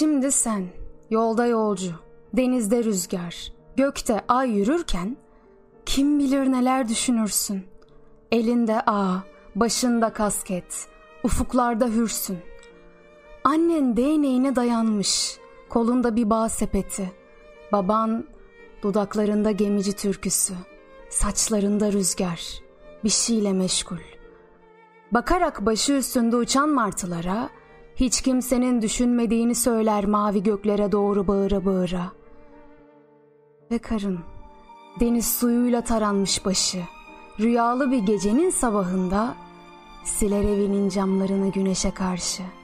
Şimdi sen, yolda yolcu, denizde rüzgar, gökte ay yürürken kim bilir neler düşünürsün. Elinde ağ, başında kasket, ufuklarda hürsün. Annen değneğine dayanmış, kolunda bir bağ sepeti. Baban dudaklarında gemici türküsü, saçlarında rüzgar, bir şeyle meşgul. Bakarak başı üstünde uçan martılara, hiç kimsenin düşünmediğini söyler mavi göklere doğru bağıra bağıra. Ve karın, deniz suyuyla taranmış başı, rüyalı bir gecenin sabahında siler evinin camlarını güneşe karşı.''